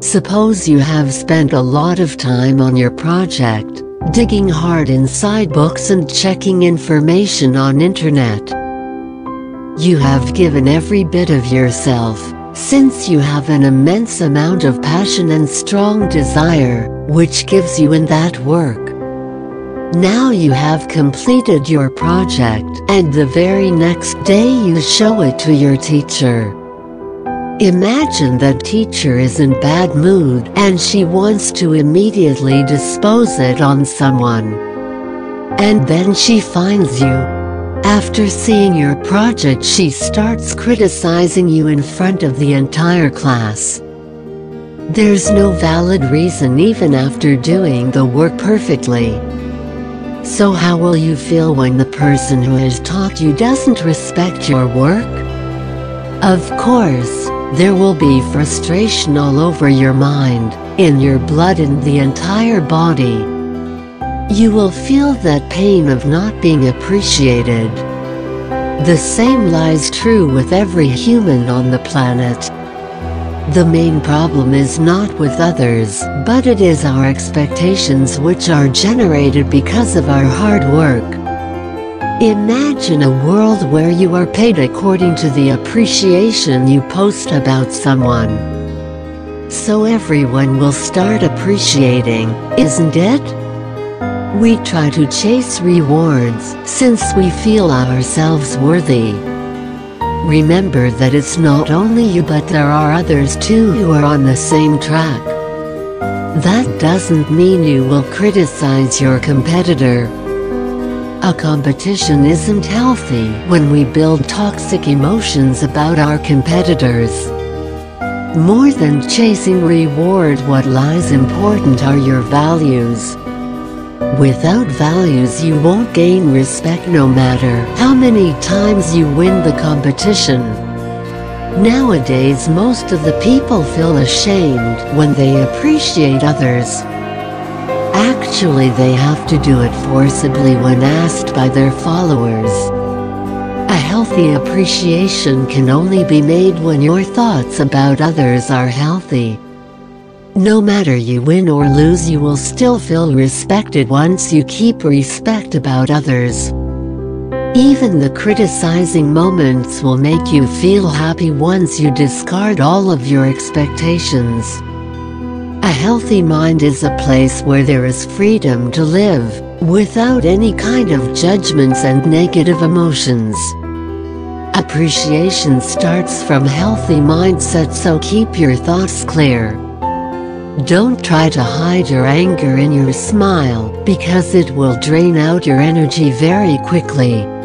Suppose you have spent a lot of time on your project, digging hard inside books and checking information on internet. You have given every bit of yourself, since you have an immense amount of passion and strong desire, which gives you in that work. Now you have completed your project and the very next day you show it to your teacher. Imagine that teacher is in bad mood and she wants to immediately dispose it on someone. And then she finds you. After seeing your project she starts criticizing you in front of the entire class. There's no valid reason even after doing the work perfectly. So how will you feel when the person who has taught you doesn't respect your work? Of course, there will be frustration all over your mind, in your blood and the entire body. You will feel that pain of not being appreciated. The same lies true with every human on the planet. The main problem is not with others, but it is our expectations which are generated because of our hard work. Imagine a world where you are paid according to the appreciation you post about someone. So everyone will start appreciating, isn't it? We try to chase rewards since we feel ourselves worthy. Remember that it's not only you but there are others too who are on the same track. That doesn't mean you will criticize your competitor, a competition isn't healthy when we build toxic emotions about our competitors. More than chasing reward what lies important are your values. Without values you won't gain respect no matter how many times you win the competition. Nowadays most of the people feel ashamed when they appreciate others. Actually they have to do it forcibly when asked by their followers. A healthy appreciation can only be made when your thoughts about others are healthy. No matter you win or lose you will still feel respected once you keep respect about others. Even the criticizing moments will make you feel happy once you discard all of your expectations. A healthy mind is a place where there is freedom to live, without any kind of judgments and negative emotions. Appreciation starts from healthy mindset so keep your thoughts clear. Don't try to hide your anger in your smile because it will drain out your energy very quickly.